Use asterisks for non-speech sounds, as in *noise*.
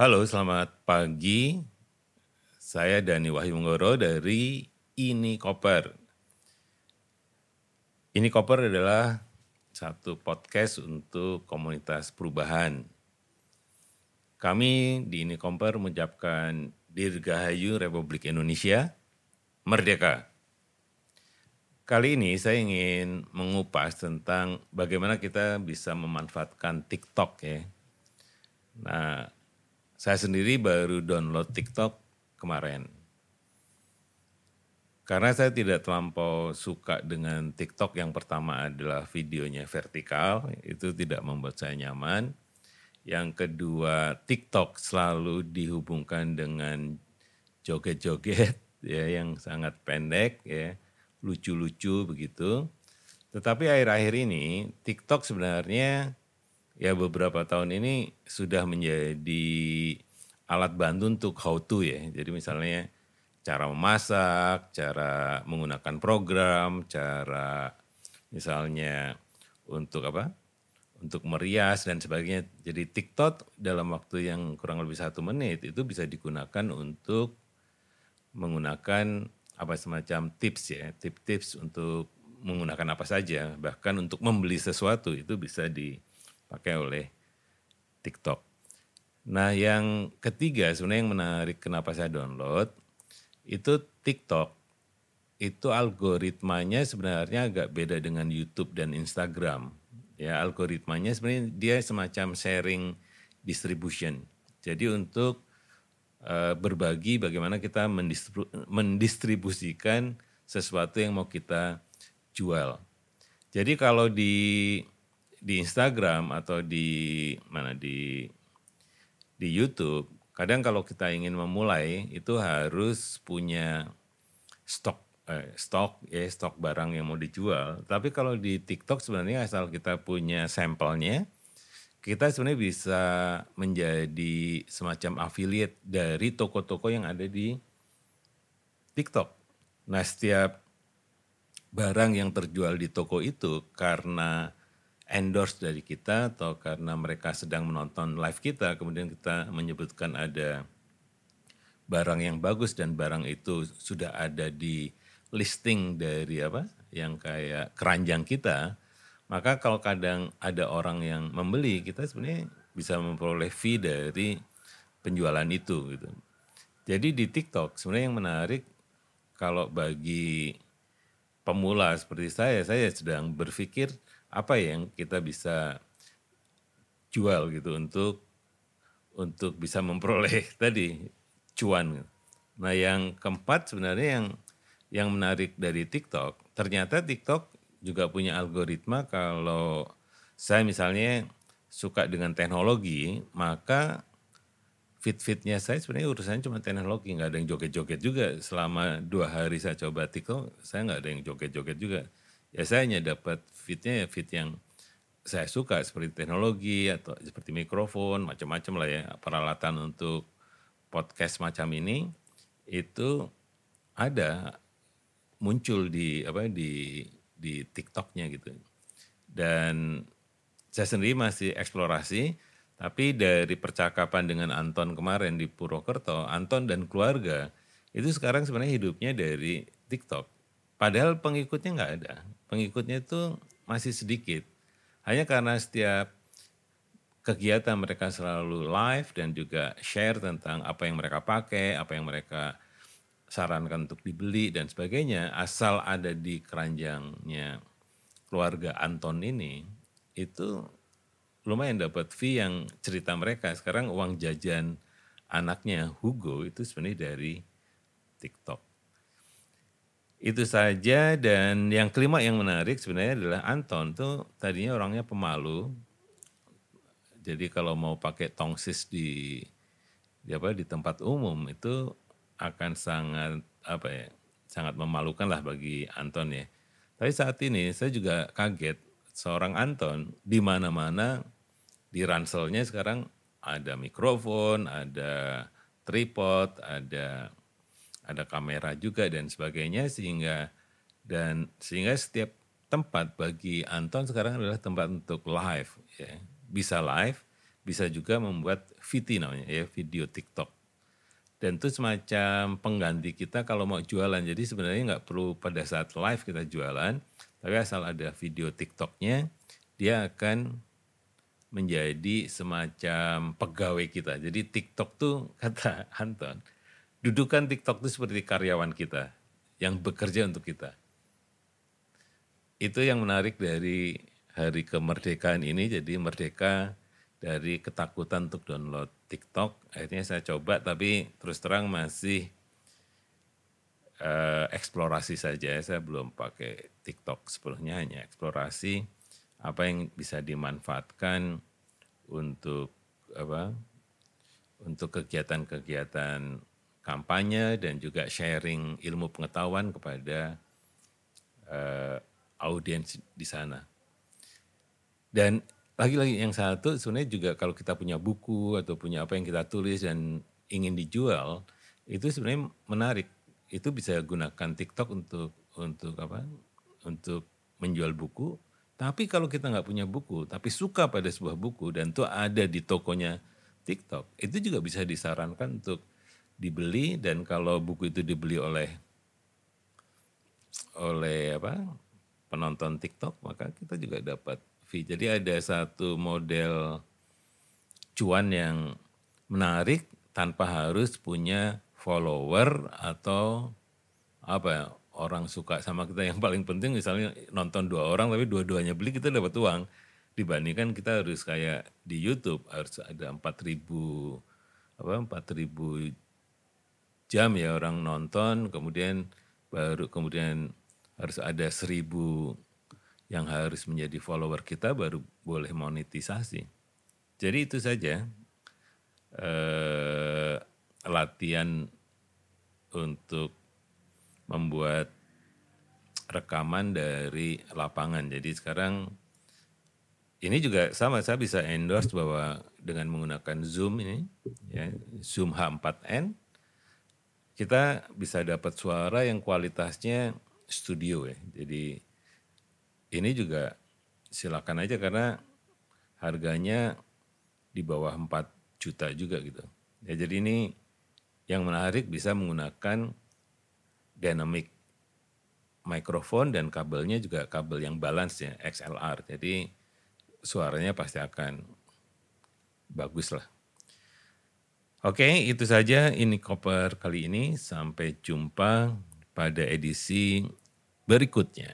Halo, selamat pagi. Saya Dani Wahyu Menggoro dari Ini Koper. Ini Koper adalah satu podcast untuk komunitas perubahan. Kami di Ini Koper mengucapkan Dirgahayu Republik Indonesia, Merdeka. Kali ini saya ingin mengupas tentang bagaimana kita bisa memanfaatkan TikTok ya. Nah, saya sendiri baru download TikTok kemarin. Karena saya tidak terlampau suka dengan TikTok yang pertama adalah videonya vertikal, itu tidak membuat saya nyaman. Yang kedua, TikTok selalu dihubungkan dengan joget-joget *laughs* ya yang sangat pendek ya, lucu-lucu begitu. Tetapi akhir-akhir ini TikTok sebenarnya ya beberapa tahun ini sudah menjadi alat bantu untuk how to ya. Jadi misalnya cara memasak, cara menggunakan program, cara misalnya untuk apa? Untuk merias dan sebagainya. Jadi TikTok dalam waktu yang kurang lebih satu menit itu bisa digunakan untuk menggunakan apa semacam tips ya, tips-tips untuk menggunakan apa saja, bahkan untuk membeli sesuatu itu bisa di dipakai oleh TikTok. Nah yang ketiga sebenarnya yang menarik kenapa saya download itu TikTok itu algoritmanya sebenarnya agak beda dengan YouTube dan Instagram. Ya algoritmanya sebenarnya dia semacam sharing distribution. Jadi untuk uh, berbagi bagaimana kita mendistribu mendistribusikan sesuatu yang mau kita jual. Jadi kalau di di Instagram atau di mana di di YouTube, kadang kalau kita ingin memulai itu harus punya stok eh, stok ya stok barang yang mau dijual. Tapi kalau di TikTok sebenarnya asal kita punya sampelnya, kita sebenarnya bisa menjadi semacam affiliate dari toko-toko yang ada di TikTok. Nah, setiap barang yang terjual di toko itu karena endorse dari kita atau karena mereka sedang menonton live kita kemudian kita menyebutkan ada barang yang bagus dan barang itu sudah ada di listing dari apa yang kayak keranjang kita maka kalau kadang ada orang yang membeli kita sebenarnya bisa memperoleh fee dari penjualan itu gitu. Jadi di TikTok sebenarnya yang menarik kalau bagi pemula seperti saya saya sedang berpikir apa yang kita bisa jual gitu untuk untuk bisa memperoleh *laughs* tadi cuan. Nah yang keempat sebenarnya yang yang menarik dari TikTok, ternyata TikTok juga punya algoritma kalau saya misalnya suka dengan teknologi, maka fit-fitnya saya sebenarnya urusannya cuma teknologi, nggak ada yang joget-joget juga. Selama dua hari saya coba TikTok, saya nggak ada yang joget-joget juga ya saya hanya dapat fitnya ya fit yang saya suka seperti teknologi atau seperti mikrofon macam-macam lah ya. Peralatan untuk podcast macam ini itu ada muncul di apa di di TikToknya gitu. Dan saya sendiri masih eksplorasi tapi dari percakapan dengan Anton kemarin di Purwokerto Anton dan keluarga itu sekarang sebenarnya hidupnya dari TikTok. Padahal pengikutnya nggak ada pengikutnya itu masih sedikit. Hanya karena setiap kegiatan mereka selalu live dan juga share tentang apa yang mereka pakai, apa yang mereka sarankan untuk dibeli dan sebagainya, asal ada di keranjangnya keluarga Anton ini, itu lumayan dapat fee yang cerita mereka. Sekarang uang jajan anaknya Hugo itu sebenarnya dari TikTok. Itu saja dan yang kelima yang menarik sebenarnya adalah Anton tuh tadinya orangnya pemalu. Jadi kalau mau pakai tongsis di di apa di tempat umum itu akan sangat apa ya sangat memalukan lah bagi Anton ya. Tapi saat ini saya juga kaget seorang Anton di mana-mana di ranselnya sekarang ada mikrofon, ada tripod, ada ada kamera juga dan sebagainya sehingga dan sehingga setiap tempat bagi Anton sekarang adalah tempat untuk live ya bisa live bisa juga membuat VT namanya ya, video TikTok. Dan itu semacam pengganti kita kalau mau jualan. Jadi sebenarnya nggak perlu pada saat live kita jualan, tapi asal ada video TikToknya, dia akan menjadi semacam pegawai kita. Jadi TikTok tuh *laughs* kata Anton, dudukan TikTok itu seperti karyawan kita yang bekerja untuk kita. Itu yang menarik dari hari kemerdekaan ini. Jadi merdeka dari ketakutan untuk download TikTok. Akhirnya saya coba tapi terus terang masih uh, eksplorasi saja. Saya belum pakai TikTok sepenuhnya hanya eksplorasi apa yang bisa dimanfaatkan untuk apa? Untuk kegiatan-kegiatan kampanye dan juga sharing ilmu pengetahuan kepada uh, audiens di sana. Dan lagi-lagi yang satu sebenarnya juga kalau kita punya buku atau punya apa yang kita tulis dan ingin dijual itu sebenarnya menarik. Itu bisa gunakan TikTok untuk untuk apa? Untuk menjual buku. Tapi kalau kita nggak punya buku tapi suka pada sebuah buku dan itu ada di tokonya TikTok itu juga bisa disarankan untuk dibeli dan kalau buku itu dibeli oleh oleh apa penonton TikTok maka kita juga dapat fee. Jadi ada satu model cuan yang menarik tanpa harus punya follower atau apa ya, orang suka sama kita yang paling penting misalnya nonton dua orang tapi dua-duanya beli kita dapat uang dibandingkan kita harus kayak di YouTube harus ada 4000 apa 4000 jam ya orang nonton kemudian baru kemudian harus ada 1000 yang harus menjadi follower kita baru boleh monetisasi. Jadi itu saja eh, latihan untuk membuat rekaman dari lapangan. Jadi sekarang ini juga sama saya bisa endorse bahwa dengan menggunakan Zoom ini ya Zoom H4n kita bisa dapat suara yang kualitasnya studio ya. Jadi ini juga silakan aja karena harganya di bawah 4 juta juga gitu. Ya jadi ini yang menarik bisa menggunakan dynamic mikrofon dan kabelnya juga kabel yang balance ya XLR. Jadi suaranya pasti akan bagus lah. Oke, itu saja ini koper kali ini. Sampai jumpa pada edisi berikutnya.